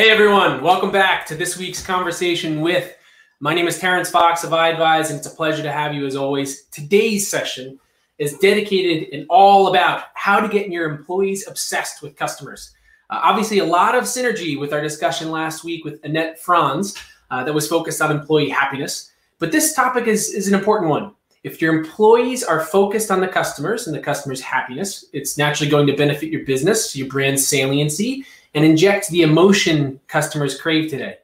Hey everyone, welcome back to this week's conversation with. My name is Terrence Fox of iAdvize, and it's a pleasure to have you as always. Today's session is dedicated and all about how to get your employees obsessed with customers. Uh, obviously, a lot of synergy with our discussion last week with Annette Franz uh, that was focused on employee happiness. But this topic is, is an important one. If your employees are focused on the customers and the customer's happiness, it's naturally going to benefit your business, your brand saliency, and inject the emotion customers crave today.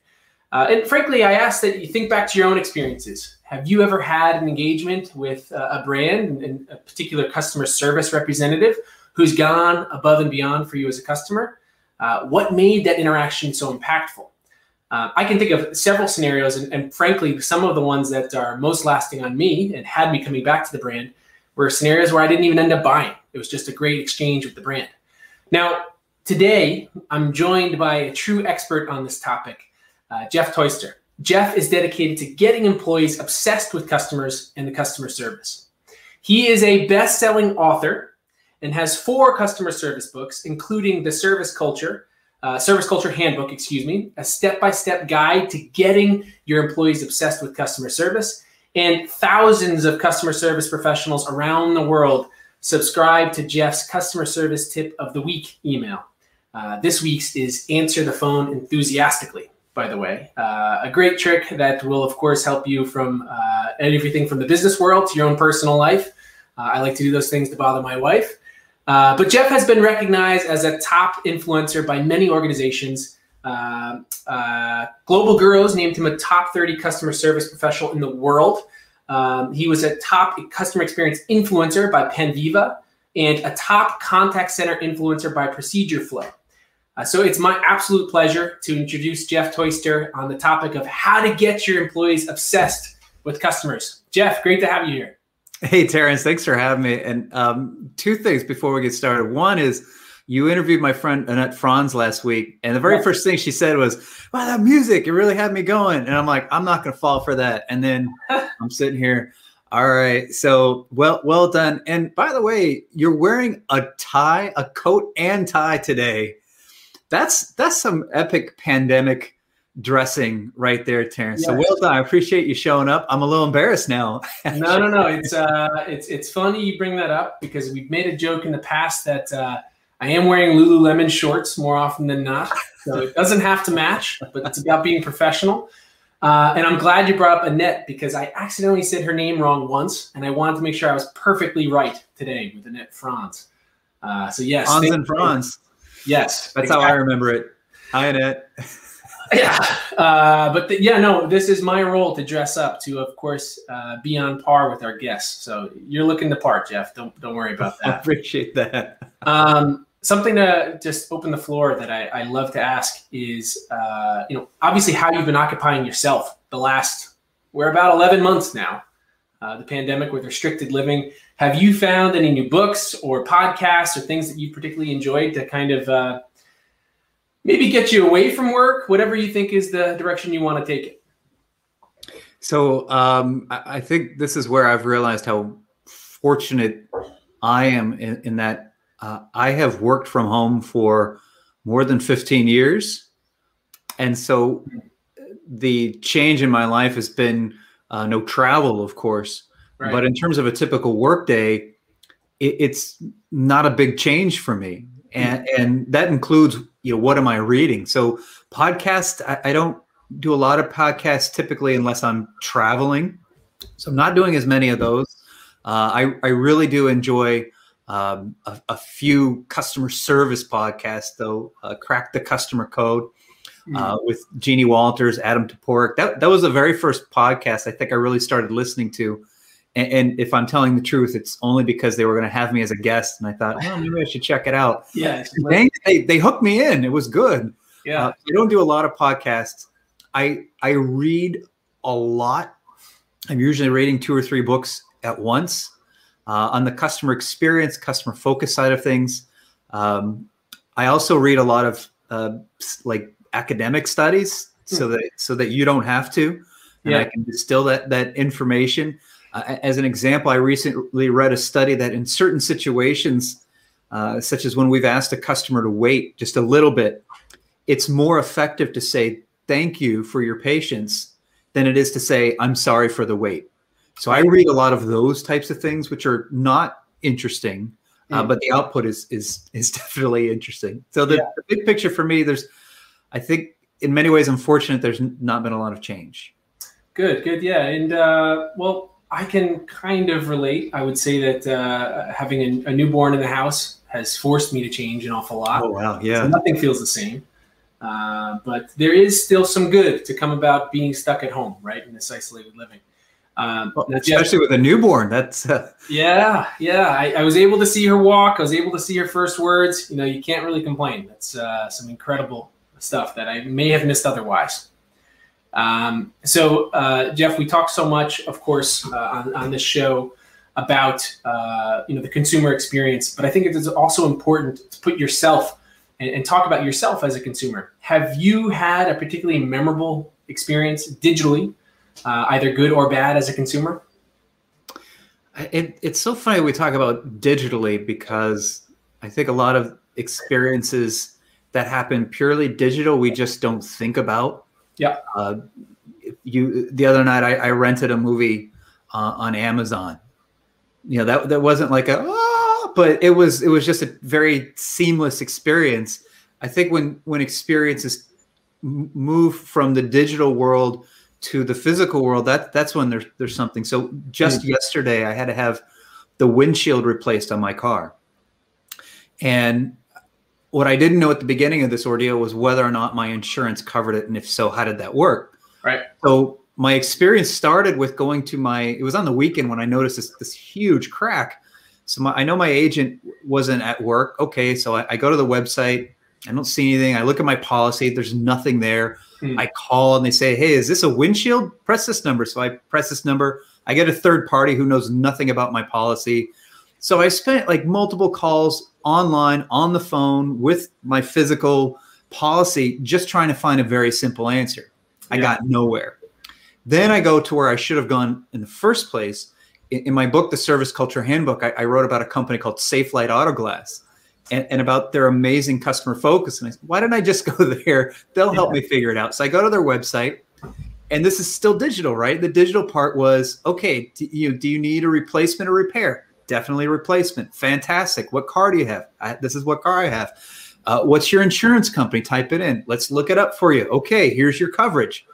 Uh, and frankly, I ask that you think back to your own experiences. Have you ever had an engagement with uh, a brand and a particular customer service representative who's gone above and beyond for you as a customer? Uh, what made that interaction so impactful? Uh, I can think of several scenarios, and, and, frankly, some of the ones that are most lasting on me and had me coming back to the brand were scenarios where I didn't even end up buying. It was just a great exchange with the brand. Now, today, I'm joined by a true expert on this topic, uh, Jeff Toister. Jeff is dedicated to getting employees obsessed with customers and the customer service. He is a best selling author and has four customer service books, including The Service Culture, uh, Service Culture Handbook, excuse me, a step by step guide to getting your employees obsessed with customer service. And thousands of customer service professionals around the world subscribe to Jeff's customer service tip of the week email. Uh, this week's is answer the phone enthusiastically by the way. Uh, a great trick that will, of course, help you from uh, everything from the business world to your own personal life. Uh, I like to do those things to bother my wife. Uh, but Jeff has been recognized as a top influencer by many organizations. Global Gurus named him a top 30 customer service professional in the world. Um, he was a top customer experience influencer by Panviva and a top contact center influencer by Procedure Flow. Uh, so it's my absolute pleasure to introduce Jeff Toister on the topic of how to get your employees obsessed with customers. Jeff, great to have you here. Hey, Terrence, thanks for having me. And um, two things before we get started. One is you interviewed my friend Annette Franz last week, and the very first thing she said was, "Wow, that music! It really had me going." And I'm like, "I'm not going to fall for that." And then I'm sitting here. All right, so well, well done. And by the way, you're wearing a tie, a coat and tie today. That's that's some epic pandemic dressing right there, Terrence. So well done. I appreciate you showing up. I'm a little embarrassed now. no, no, no. It's uh, it's it's funny you bring that up because we've made a joke in the past that uh, I am wearing Lululemon shorts more often than not. So it doesn't have to match, but it's about being professional. Uh, and I'm glad you brought up Annette because I accidentally said her name wrong once, and I wanted to make sure I was perfectly right today with Annette Franz. Uh, so yes, Franz and Franz. Yes, that's exactly. how I remember it. Hi, Annette. yeah, uh, but the, yeah, no, this is my role to dress up to, of course, uh, be on par with our guests. So you're looking the part, Jeff. Don't don't worry about that. I appreciate that. Um, something to just open the floor that I, I love to ask is, uh, you know, obviously how you've been occupying yourself the last we're about 11 months now. Uh, the pandemic with restricted living. Have you found any new books or podcasts or things that you particularly enjoyed to kind of uh, maybe get you away from work, whatever you think is the direction you want to take it. So um, I think this is where I've realized how fortunate I am in, in that uh, I have worked from home for more than 15 years. And so the change in my life has been uh, no travel, of course. Right. But in terms of a typical workday, it, it's not a big change for me. And, and that includes you know what am i reading so podcast I, I, don't do a lot of podcasts typically unless i'm traveling so i'm not doing as many of those uh, I, I really do enjoy um, a, a, few customer service podcasts though uh, crack the customer code uh, mm. with Jeannie Walters, Adam Toporek. That, that was the very first podcast I think I really started listening to and, and, if I'm telling the truth, it's only because they were going to have me as a guest, and I thought, well, maybe I should check it out. Yeah, they, they, they hooked me in. It was good. Yeah, uh, I don't do a lot of podcasts. I I read a lot. I'm usually reading two or three books at once uh, on the customer experience, customer focus side of things. Um, I also read a lot of uh, like academic studies, hmm. so that so that you don't have to, and yeah. I can distill that that information. Uh, as an example, I recently read a study that in certain situations, uh, such as when we've asked a customer to wait just a little bit, it's more effective to say thank you for your patience than it is to say i'm sorry for the wait so i read a lot of those types of things which are not interesting uh, mm. but the output is is is definitely interesting so the, yeah. the big picture for me there's i think in many ways i'm fortunate there's not been a lot of change good good yeah and uh, well I can kind of relate. I would say that uh, having a, a, newborn in the house has forced me to change an awful lot. Oh wow, yeah. So nothing feels the same. Uh, but there is still some good to come about being stuck at home, right, in this isolated living. Um, well, especially with a newborn. That's uh... yeah, yeah. I, I, was able to see her walk. I was able to see her first words. You know, you can't really complain. That's uh, some incredible stuff that I may have missed otherwise. Um, so, uh, Jeff, we talk so much, of course, uh, on, on this show about uh, you know the consumer experience, but I think it is also important to put yourself and, and, talk about yourself as a consumer. Have you had a particularly memorable experience digitally, uh, either good or bad, as a consumer? It, it's so funny we talk about digitally because I think a lot of experiences that happen purely digital we just don't think about yeah. Uh, you the other night I, I rented a movie uh, on Amazon. You know that that wasn't like a oh, but it was it was just a very seamless experience. I think when when experiences move from the digital world to the physical world, that that's when there's there's something. So just mm-hmm. yesterday, I had to have the windshield replaced on my car, and what I didn't know at the beginning of this ordeal was whether or not my insurance covered it, and if so, how did that work? Right. So my experience started with going to my. It was on the weekend when I noticed this this huge crack. So my, I know my agent wasn't at work. Okay, so I, I, go to the website. I don't see anything. I look at my policy. There's nothing there. Hmm. I call and they say, "Hey, is this a windshield? Press this number." So I press this number. I get a third party who knows nothing about my policy. So I spent like multiple calls online on the phone with my physical policy, just trying to find a very simple answer. I got nowhere. Then I go to where I should have gone in the first place. In, in my book, The Service Culture Handbook, I, I, wrote about a company called Safelite Autoglass and, and, about their amazing customer focus. And I said, why didn't I just go there? They'll help yeah. me figure it out. So I go to their website and this is still digital, right? The digital part was, okay, do you, do you need a replacement or repair? Definitely replacement. Fantastic. What car do you have? I, this is what car I have. Uh, what's your insurance company? Type it in. Let's look it up for you. Okay, here's your coverage.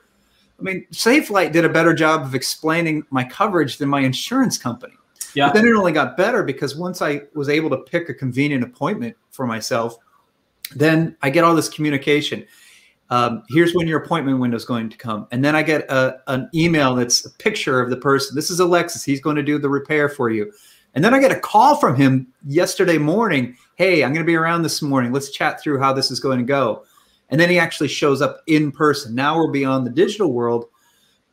I mean, Safelite did a better job of explaining my coverage than my insurance company. Yeah. But then it only got better because once I was able to pick a convenient appointment for myself, then I get all this communication. Um, here's when your appointment window is going to come. And then I get a, an email that's a picture of the person. This is Alexis. He's going to do the repair for you. And then I get a call from him yesterday morning. Hey, I'm going to be around this morning. Let's chat through how this is going to go. And then he actually shows up in person. Now we're beyond the digital world,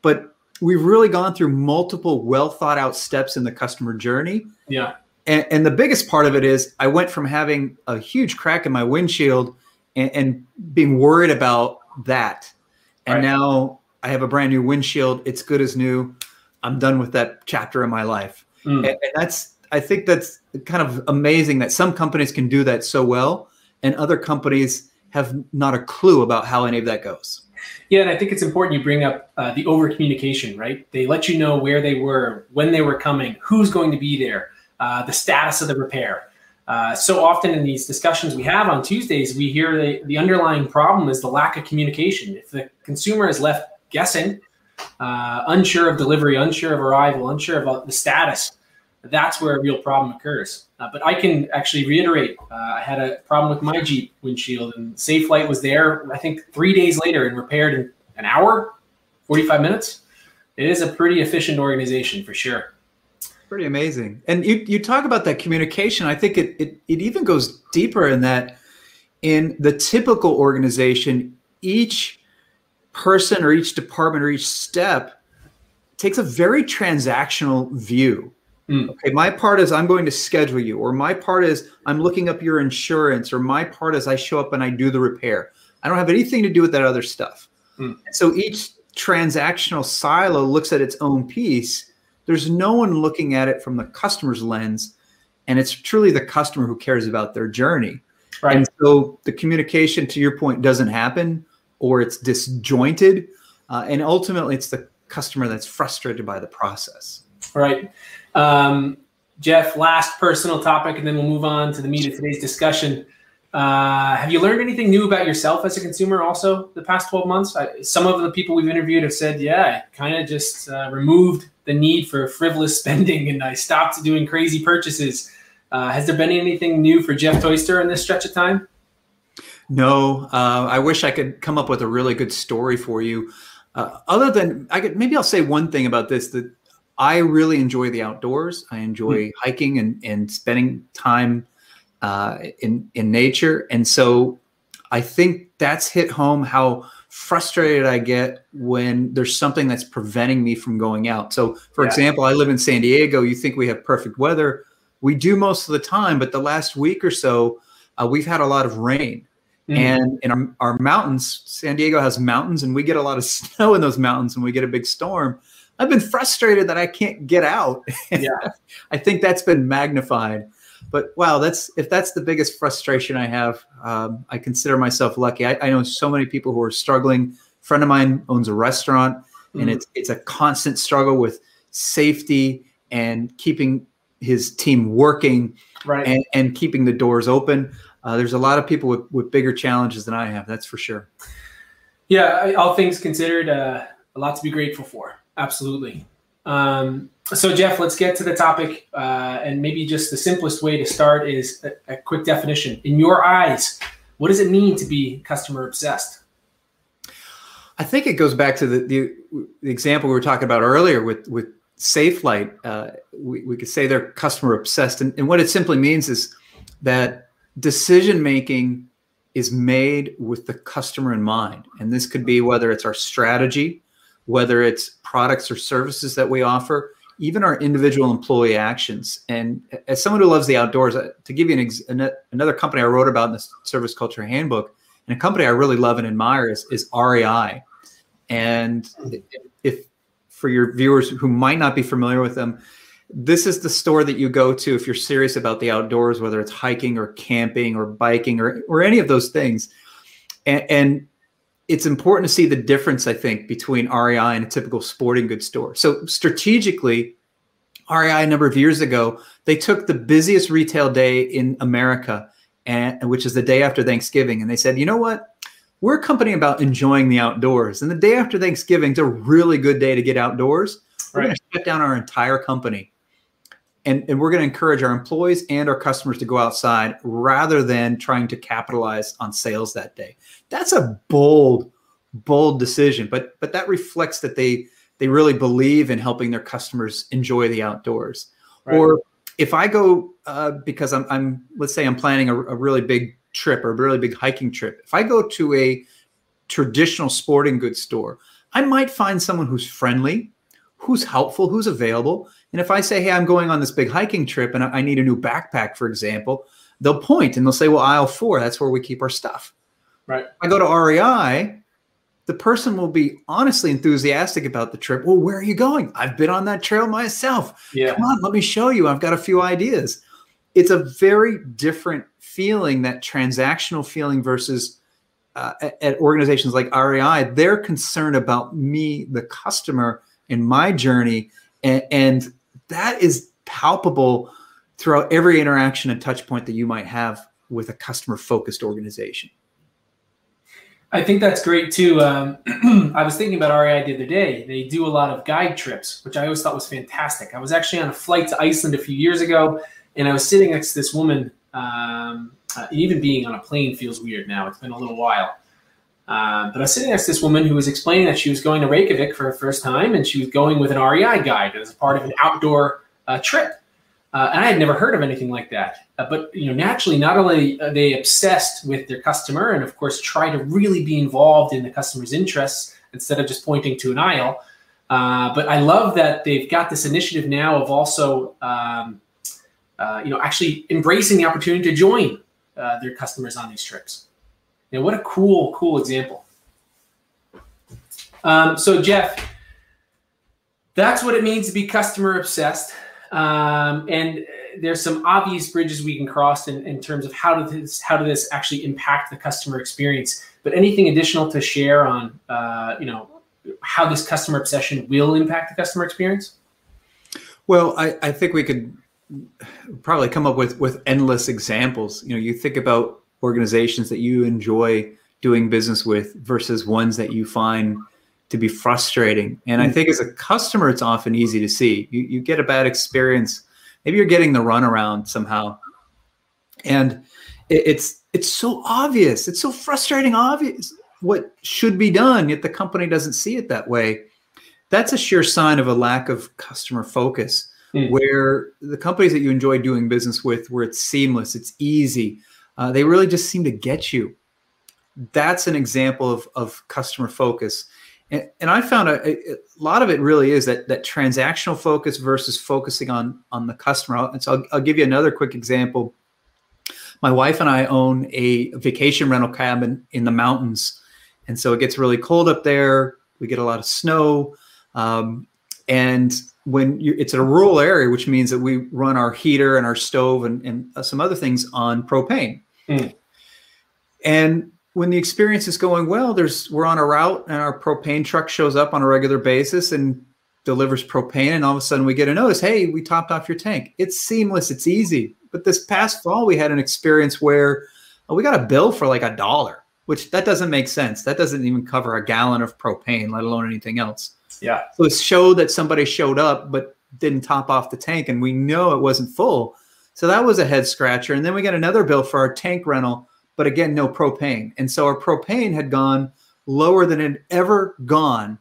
but we've really gone through multiple well thought out steps in the customer journey. Yeah. And, and, the biggest part of it is I went from having a huge crack in my windshield and, and being worried about that. And right. now I have a brand new windshield. It's good as new. I'm done with that chapter in my life. Mm. And, and that's I think that's kind of amazing that some companies can do that so well, and other companies have not a clue about how any of that goes. Yeah, and I think it's important you bring up uh, the over communication, right? They let you know where they were, when they were coming, who's going to be there, uh, the status of the repair. Uh, so often in these discussions we have on Tuesdays, we hear the, the underlying problem is the lack of communication. If the consumer is left guessing, uh, unsure of delivery, unsure of arrival, unsure of uh, the status, that's where a real problem occurs. Uh, but I can actually reiterate, uh, I had a problem with my Jeep windshield, and Safelite was there. I think three days later and repaired in an hour, forty-five minutes. It is a pretty efficient organization for sure. Pretty amazing. And you you talk about that communication. I think it it, it even goes deeper in that. In the typical organization, each person or each department or each step takes a very transactional view Mm. Okay, my part is I'm going to schedule you, or my part is I'm looking up your insurance, or my part is I show up and I do the repair. I don't have anything to do with that other stuff. Mm. So each transactional silo looks at its own piece. There's no one looking at it from the customer's lens, and it's truly the customer who cares about their journey. Right. And so the communication, to your point, doesn't happen or it's disjointed. Uh, and ultimately, it's the customer that's frustrated by the process. Right. Um, Jeff, last personal topic, and then we'll move on to the meat of today's discussion. Uh, have you learned anything new about yourself as a consumer also the past 12 months? I, some of the people we've interviewed have said, yeah, I kind of just uh, removed the need for frivolous spending and I stopped doing crazy purchases. Uh, has there been anything new for Jeff Toister in this stretch of time? No, uh, I wish I could come up with a really good story for you. Uh, other than I could, maybe I'll say one thing about this that I really enjoy the outdoors. I enjoy mm-hmm. hiking and, and spending time uh, in in nature, and so I think that's hit home how frustrated I get when there's something that's preventing me from going out. So, for yeah. example, I live in San Diego. You think we have perfect weather? We do most of the time, but the last week or so, uh, we've had a lot of rain. Mm. And in our, our mountains, San Diego has mountains, and we get a lot of snow in those mountains and we get a big storm. I've been frustrated that I can't get out. Yeah. I think that's been magnified. But wow, that's if that's the biggest frustration I have, um, I consider myself lucky. I, I, know so many people who are struggling. A friend of mine owns a restaurant, mm-hmm. and it's it's a constant struggle with safety and keeping his team working right. and, and keeping the doors open uh, there's a lot of people with, with bigger challenges than I have. That's for sure. Yeah, all things considered, uh, a lot to be grateful for. Absolutely. Um, so, Jeff, let's get to the topic. Uh, and maybe just the simplest way to start is a, a, quick definition. In your eyes, what does it mean to be customer obsessed? I think it goes back to the, the, the example we were talking about earlier with, with Safelite. Uh, we, we could say they're customer obsessed. And, and what it simply means is that decision making is made with the customer in mind. And this could be whether it's our strategy, whether it's products or services that we offer, even our individual employee actions. And as someone who loves the outdoors, uh, to give you an ex- another company I wrote about in the Service Culture Handbook, and a company I really love and admire is, is REI. And if for your viewers who might not be familiar with them, this is the store that you go to if you're serious about the outdoors, whether it's hiking or camping or biking or, or any of those things. And, and it's important to see the difference, I think, between REI and a typical sporting goods store. So strategically, REI a number of years ago, they took the busiest retail day in America, and which is the day after Thanksgiving, and they said, you know what? We're a company about enjoying the outdoors. And the day after Thanksgiving is a really good day to get outdoors. We're right. going to shut down our entire company and, and we're going to encourage our employees and our customers to go outside rather than trying to capitalize on sales that day. That's a bold, bold decision, but but that reflects that they they really believe in helping their customers enjoy the outdoors. Right. Or if I go uh, because I'm, I'm let's say I'm planning a, a really big trip or a really big hiking trip. If I go to a traditional sporting goods store, I might find someone who's friendly, who's helpful, who's available and if I say, hey, I'm going on this big hiking trip and I need a new backpack, for example, they'll point and they'll say, well, aisle four, that's where we keep our stuff. Right. I go to REI, the person will be honestly enthusiastic about the trip. Well, where are you going? I've been on that trail myself. Yeah. Come on, let me show you. I've got a few ideas. It's a very different feeling, that transactional feeling versus uh, at organizations like REI. They're concerned about me, the customer, and my journey. And, and that is palpable throughout every interaction and touch point that you might have with a customer focused organization. I think that's great too. Um, I was thinking about REI the other day. They do a lot of guide trips, which I always thought was fantastic. I was actually on a flight to Iceland a few years ago, and I was sitting next to this woman. Um, uh, even being on a plane feels weird now. It's been a little while. Uh, but I was sitting next to this woman who was explaining that she was going to Reykjavik for her first time, and she was going with an REI guide as part of an outdoor uh, trip. Uh, and I had never heard of anything like that. Uh, but you know, naturally, not only are they obsessed with their customer, and of course, try to really be involved in the customer's interests instead of just pointing to an aisle. Uh, but I love that they've got this initiative now of also, um, you know, actually embracing the opportunity to join their customers on these trips. Yeah, what a cool, cool example. Um, so, Jeff, that's what it means to be customer obsessed. Um, and there's some obvious bridges we can cross in, in terms of how does this how does this actually impact the customer experience. But anything additional to share on uh, you know how this customer obsession will impact the customer experience? Well, I, I think we could probably come up with with endless examples. You know, you think about organizations that you enjoy doing business with versus ones that you find to be frustrating. And I hmm. think as a customer, it's often easy to see. You, you get a bad experience. Maybe you're getting the runaround somehow. And it, it's it's so obvious. It's so frustrating obvious what should be done, yet the company doesn't see it that way. That's a sure sign of a lack of customer focus, mm. where the companies that you enjoy doing business with, where it's seamless, it's easy, uh, they really just seem to get you. That's an example of, of customer focus. And, and I found a, a, lot of it really is that that transactional focus versus focusing on on the customer. And so I'll, I'll give you another quick example. My wife and I own a vacation rental cabin in the mountains, and so it gets really cold up there. We get a lot of snow, um, and when you, it's a rural area, which means that we run our heater and our stove and, and uh, some other things on propane. Mm. And when the experience is going well, there's we're on a route and our propane truck shows up on a regular basis and delivers propane, and all of a sudden we get a notice, hey, we topped off your tank. It's seamless, it's easy. But this past fall, we had an experience where oh, we got a bill for like a dollar, which that doesn't make sense. That doesn't even cover a gallon of propane, let alone anything else. Yeah. So it showed that somebody showed up but didn't top off the tank, and we know it wasn't full. So that was a head scratcher. And then we got another bill for our tank rental but again, no propane. And so our propane had gone lower than it had ever gone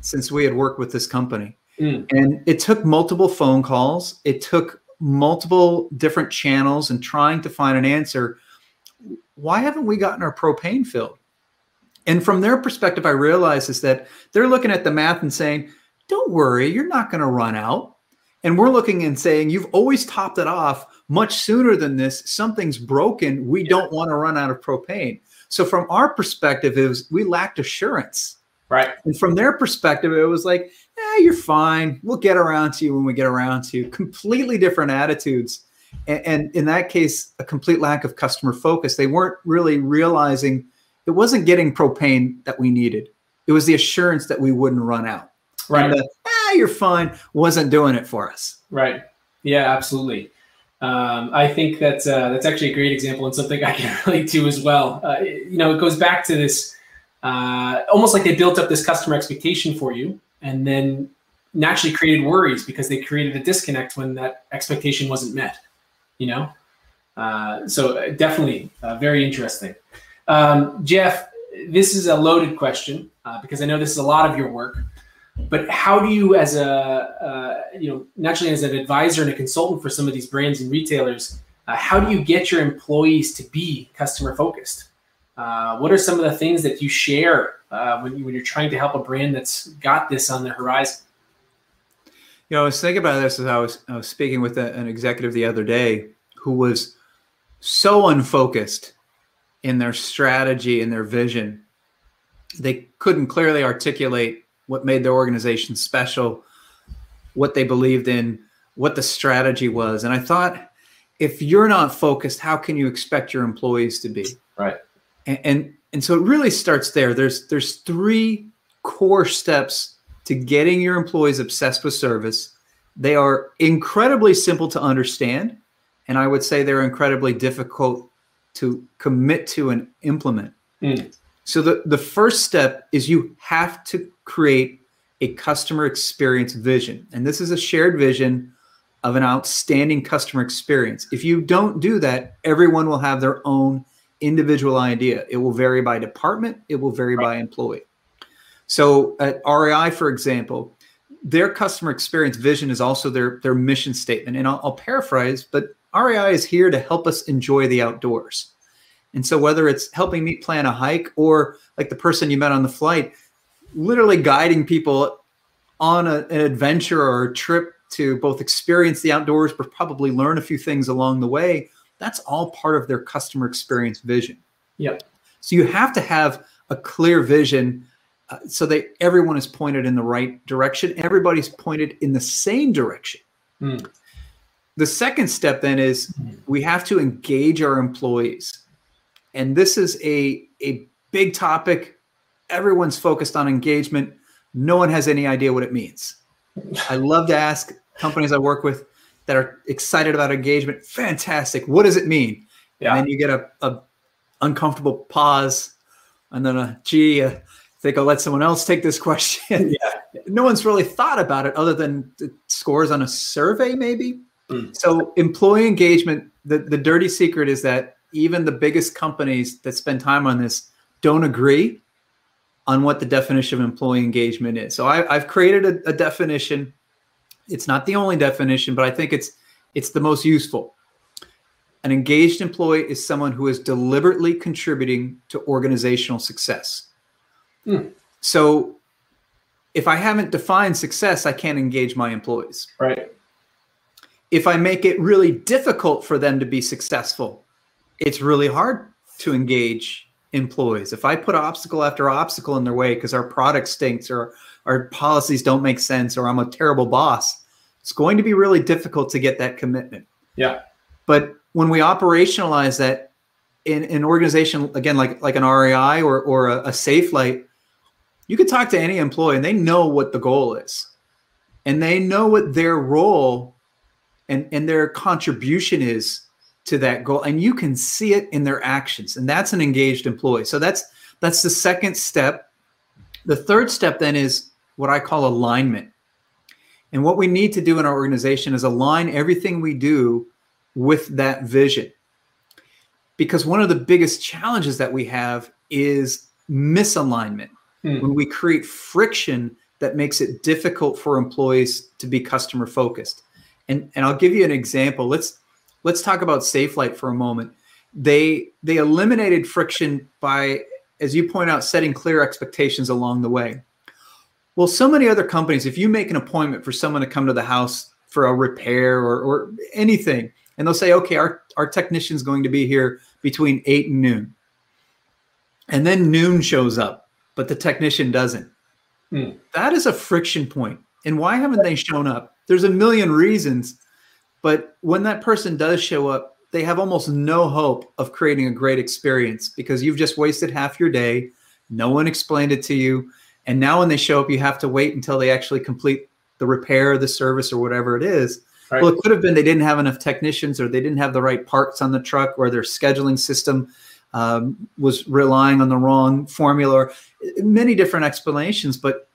since we had worked with this company. Mm. And it took multiple phone calls, it took multiple different channels and trying to find an answer. Why haven't we gotten our propane filled? And from their perspective, I realize is that they're looking at the math and saying, don't worry, you're not going to run out. And we're looking and saying, you've always topped it off much sooner than this. Something's broken. We yeah. don't want to run out of propane. So from our perspective, it was we lacked assurance. Right. And from their perspective, it was like, eh, you're fine. We'll get around to you when we get around to you. Completely different attitudes. And, and in that case, a complete lack of customer focus. They weren't really realizing it wasn't getting propane that we needed. It was the assurance that we wouldn't run out. Right. The, ah, you're fine wasn't doing it for us. Right. Yeah, absolutely. Um, I think that's uh, that's actually a great example and something I can relate to as well. Uh, you know, it goes back to this uh, almost like they built up this customer expectation for you, and then naturally created worries because they created a disconnect when that expectation wasn't met. You know, uh, so uh, definitely uh, very interesting. Um, Jeff, this is a loaded question because I know this is a lot of your work but how do you as a uh, you know naturally as an advisor and a consultant for some of these brands and retailers uh, how do you get your employees to be customer focused? Uh, what are some of the things that you share uh, when, you, when you're trying to help a brand that's got this on their horizon? You know i was thinking about this as i was, I was speaking with a, an executive the other day who was so unfocused in their strategy and their vision they couldn't clearly articulate what made their organization special, what they believed in, what the strategy was. And I thought, if you're not focused, how can you expect your employees to be? Right. And and, and so it really starts there. There's there's three core steps to getting your employees obsessed with service. They are incredibly simple to understand, and I would say they're incredibly difficult to commit to and implement. Mm. So the, the first step is you have to create a customer experience vision. And this is a shared vision of an outstanding customer experience. If you don't do that, everyone will have their own individual idea. It will vary by department, it will vary right. by employee. So at REI, for example, their customer experience vision is also their, their mission statement. And I'll, I'll paraphrase, but REI is here to help us enjoy the outdoors. And so whether it's helping me plan a hike or like the person you met on the flight, literally guiding people on a, an adventure or a trip to both experience the outdoors, but probably learn a few things along the way, that's all part of their customer experience vision. Yep. So you have to have a clear vision uh, so that everyone is pointed in the right direction. Everybody's pointed in the same direction. Mm. the second step then is we have to engage our employees. And this is a, a big topic. Everyone's focused on engagement. No one has any idea what it means. I love to ask companies I work with that are excited about engagement. Fantastic. What does it mean? Yeah. And then you get a, a uncomfortable pause and then a gee, I think I'll let someone else take this question. Yeah. no one's really thought about it other than scores on a survey, maybe. Mm. So employee engagement, the, the dirty secret is that even the biggest companies that spend time on this don't agree on what the definition of employee engagement is. So I, have created a, a definition. It's not the only definition, but I think it's it's the most useful. An engaged employee is someone who is deliberately contributing to organizational success. Hmm. So if I haven't defined success, I can't engage my employees. Right. If I make it really difficult for them to be successful, it's really hard to engage employees. If I put obstacle after obstacle in their way because our product stinks or our policies don't make sense or I'm a terrible boss, it's going to be really difficult to get that commitment. Yeah. But when we operationalize that in an organization, again, like like an REI or or a, a Light, you could talk to any employee and they know what the goal is, and they know what their role and and their contribution is to that goal, and you can see it in their actions, and that's an engaged employee. So that's that's the second step. The third step then is what I call alignment. And what we need to do in our organization is align everything we do with that vision. Because one of the biggest challenges that we have is misalignment. Hmm. When we create friction that makes it difficult for employees to be customer focused. And, and I'll give you an example. Let's let's talk about Safelite for a moment. They they eliminated friction by, as you point out, setting clear expectations along the way. Well, so many other companies, if you make an appointment for someone to come to the house for a repair or, or anything, and they'll say, okay, our, our technician's going to be here between eight and noon. And then noon shows up, but the technician doesn't. Hmm. That is a friction point. And why haven't they shown up? There's a million reasons. But when that person does show up, they have almost no hope of creating a great experience because you've just wasted half your day. No one explained it to you. And now when they show up, you have to wait until they actually complete the repair, the service, or whatever it is. Right. Well, it could have been they didn't have enough technicians, or they didn't have the right parts on the truck, or their scheduling system um, was relying on the wrong formula. Or many different explanations, but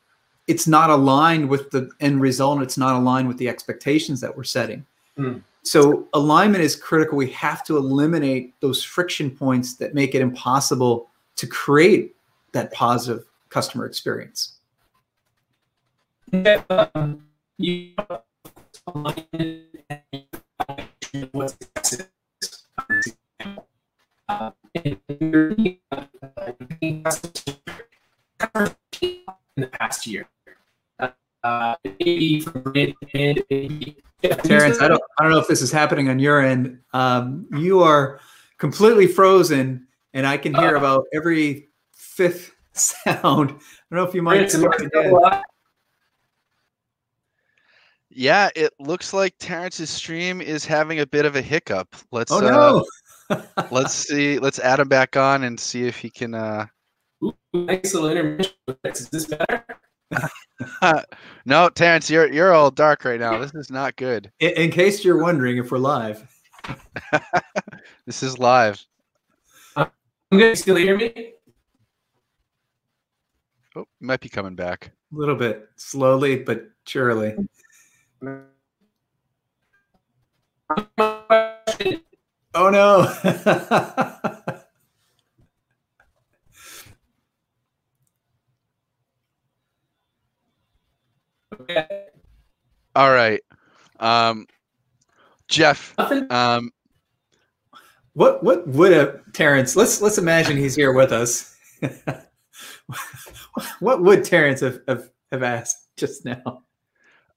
it's not aligned with the end result. It's not aligned with the expectations that we're setting. Mm. So alignment is critical. We have to eliminate those friction points that make it impossible to create that positive customer experience. Um, you in the past year. Uh, maybe Terrence, I don't, I don't know if this is happening on your end. Um, you are completely frozen, and I can hear uh, about every fifth sound. I don't know if you might. Yeah, it looks like Terrence's stream is having a bit of a hiccup. Let's oh, no. uh, let's see. Let's add him back on and see if he can. Uh... Ooh, nice little intermission. Is this better? no, Terrence, you're you're all dark right now. This is not good. In, in case you're wondering if we're live, this is live. Uh, I'm gonna still hear me. Oh, might be coming back. A little bit slowly, but surely. Oh no. Okay. All right. Um Jeff. Um what what would a Terrence let's let's imagine he's here with us. what would Terrence have, have, have asked just now?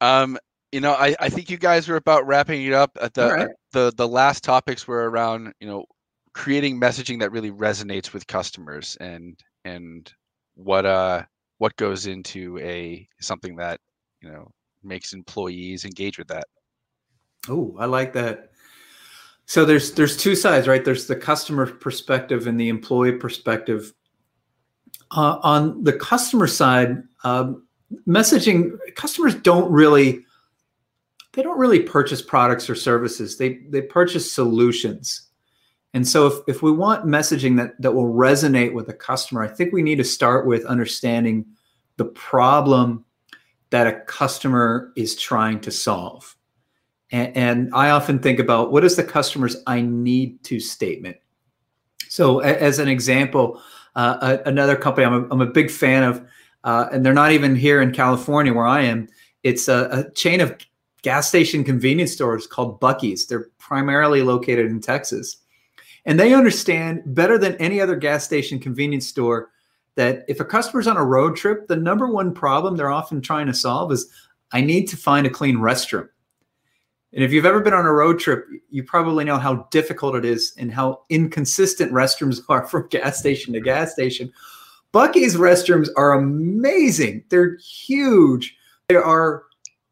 Um, you know, I, I think you guys were about wrapping it up. At the right. the the last topics were around you know creating messaging that really resonates with customers and and what uh what goes into a something that you know makes employees engage with that. Oh, I like that. So there's there's two sides, right? There's the customer perspective and the employee perspective. Uh, on the customer side, um, messaging customers don't really they don't really purchase products or services. They they purchase solutions. And so if, if we want messaging that, that will resonate with a customer, I think we need to start with understanding the problem that a customer is trying to solve. And, and I often think about what is the customer's I need to statement. So a, as an example, uh, a, another company I'm a, I'm a big fan of, uh, and they're not even here in California where I am. It's a, chain of gas station convenience stores called Buc-ee's. They're primarily located in Texas. And they understand better than any other gas station convenience store that if a customer's on a road trip, the number one problem they're often trying to solve is I need to find a clean restroom. And if you've ever been on a road trip, you probably know how difficult it is and how inconsistent restrooms are from gas station to gas station. Buc-ee's restrooms are amazing. They're huge. They are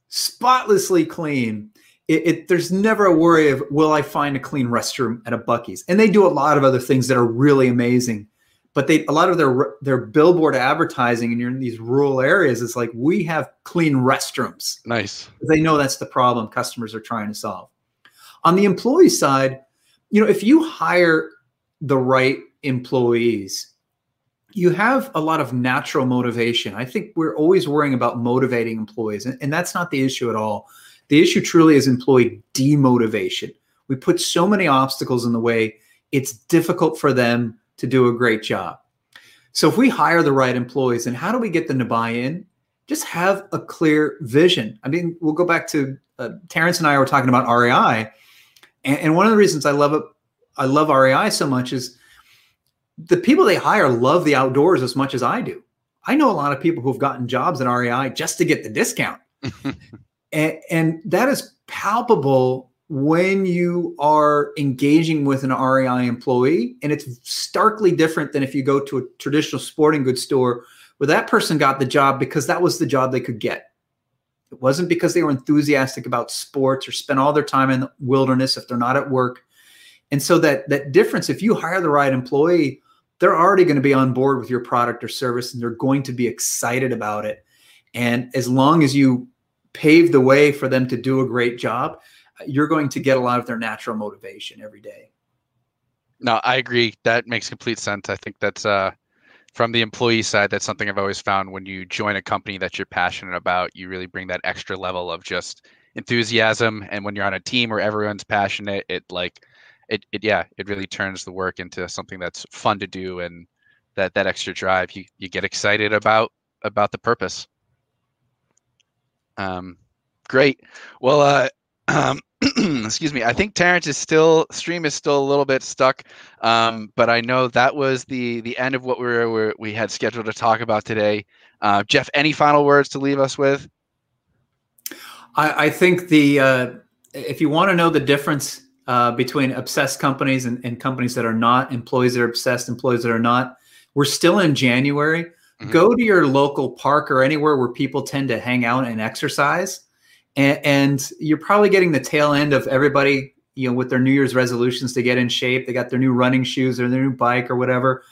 spotlessly clean it, it, there's never a worry of will I find a clean restroom at a Buc-ee's, and they do a lot of other things that are really amazing. But they a lot of their their billboard advertising, and you're in these rural areas. It's like we have clean restrooms. Nice. They know that's the problem customers are trying to solve. On the employee side, you know, if you hire the right employees, you have a lot of natural motivation. I think we're always worrying about motivating employees, and, and that's not the issue at all. The issue truly is employee demotivation. We put so many obstacles in the way, it's difficult for them to do a great job. So if we hire the right employees, and how do we get them to buy in? Just have a clear vision. I mean, we'll go back to uh, Terrence and I were talking about REI, and, and one of the reasons I love it, I love REI so much is the people they hire love the outdoors as much as I do. I know a lot of people who've gotten jobs at REI just to get the discount. And, and that is palpable when you are engaging with an REI employee. And it's starkly different than if you go to a traditional sporting goods store where that person got the job because that was the job they could get. It wasn't because they were enthusiastic about sports or spent all their time in the wilderness if they're not at work. And so that that difference, if you hire the right employee, they're already going to be on board with your product or service and they're going to be excited about it. And as long as you pave the way for them to do a great job, you're going to get a lot of their natural motivation every day. No, I agree. That makes complete sense. I think that's uh, from the employee side. That's something I've always found when you join a company that you're passionate about, you really bring that extra level of just enthusiasm. And when you're on a team where everyone's passionate, it like it, it yeah, it really turns the work into something that's fun to do and that that extra drive. You you get excited about about the purpose. Um, great. Well, uh, um, excuse me. I think Terrence is still stream is still a little bit stuck, um, but I know that was the the end of what we were we had scheduled to talk about today. Uh, Jeff, any final words to leave us with? I, I think the uh, if you want to know the difference uh, between obsessed companies and, and companies that are not, employees that are obsessed, employees that are not, we're still in January. Mm-hmm. Go to your local park or anywhere where people tend to hang out and exercise. And, and, you're probably getting the tail end of everybody, you know, with their New Year's resolutions to get in shape. They got their new running shoes or their new bike or whatever.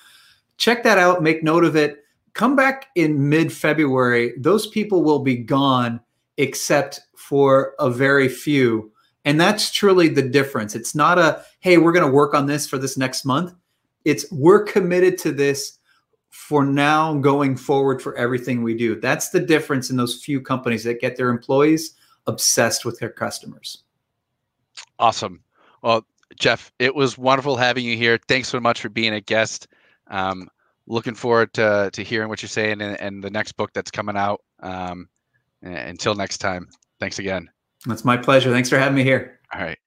Check that out. Make note of it. Come back in mid February. Those people will be gone, except for a very few. And that's truly the difference. It's not a, hey, we're going to work on this for this next month. It's we're committed to this for now going forward for everything we do. That's the difference in those few companies that get their employees obsessed with their customers. Awesome. Well, Jeff, it was wonderful having you here. Thanks so much for being a guest. Um, looking forward to, to hearing what you're saying and, and the next book that's coming out. Um, until next time, thanks again. That's my pleasure. Thanks for having me here. All right.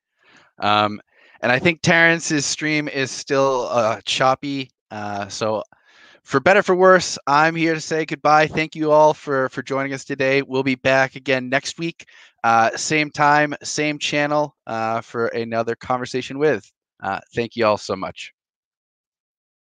Um, and I think Terrence's stream is still uh, choppy. Uh, so for better for worse, I'm here to say goodbye. Thank you all for for joining us today. We'll be back again next week, uh, same time, same channel, uh, for another conversation with. Uh, thank you all so much.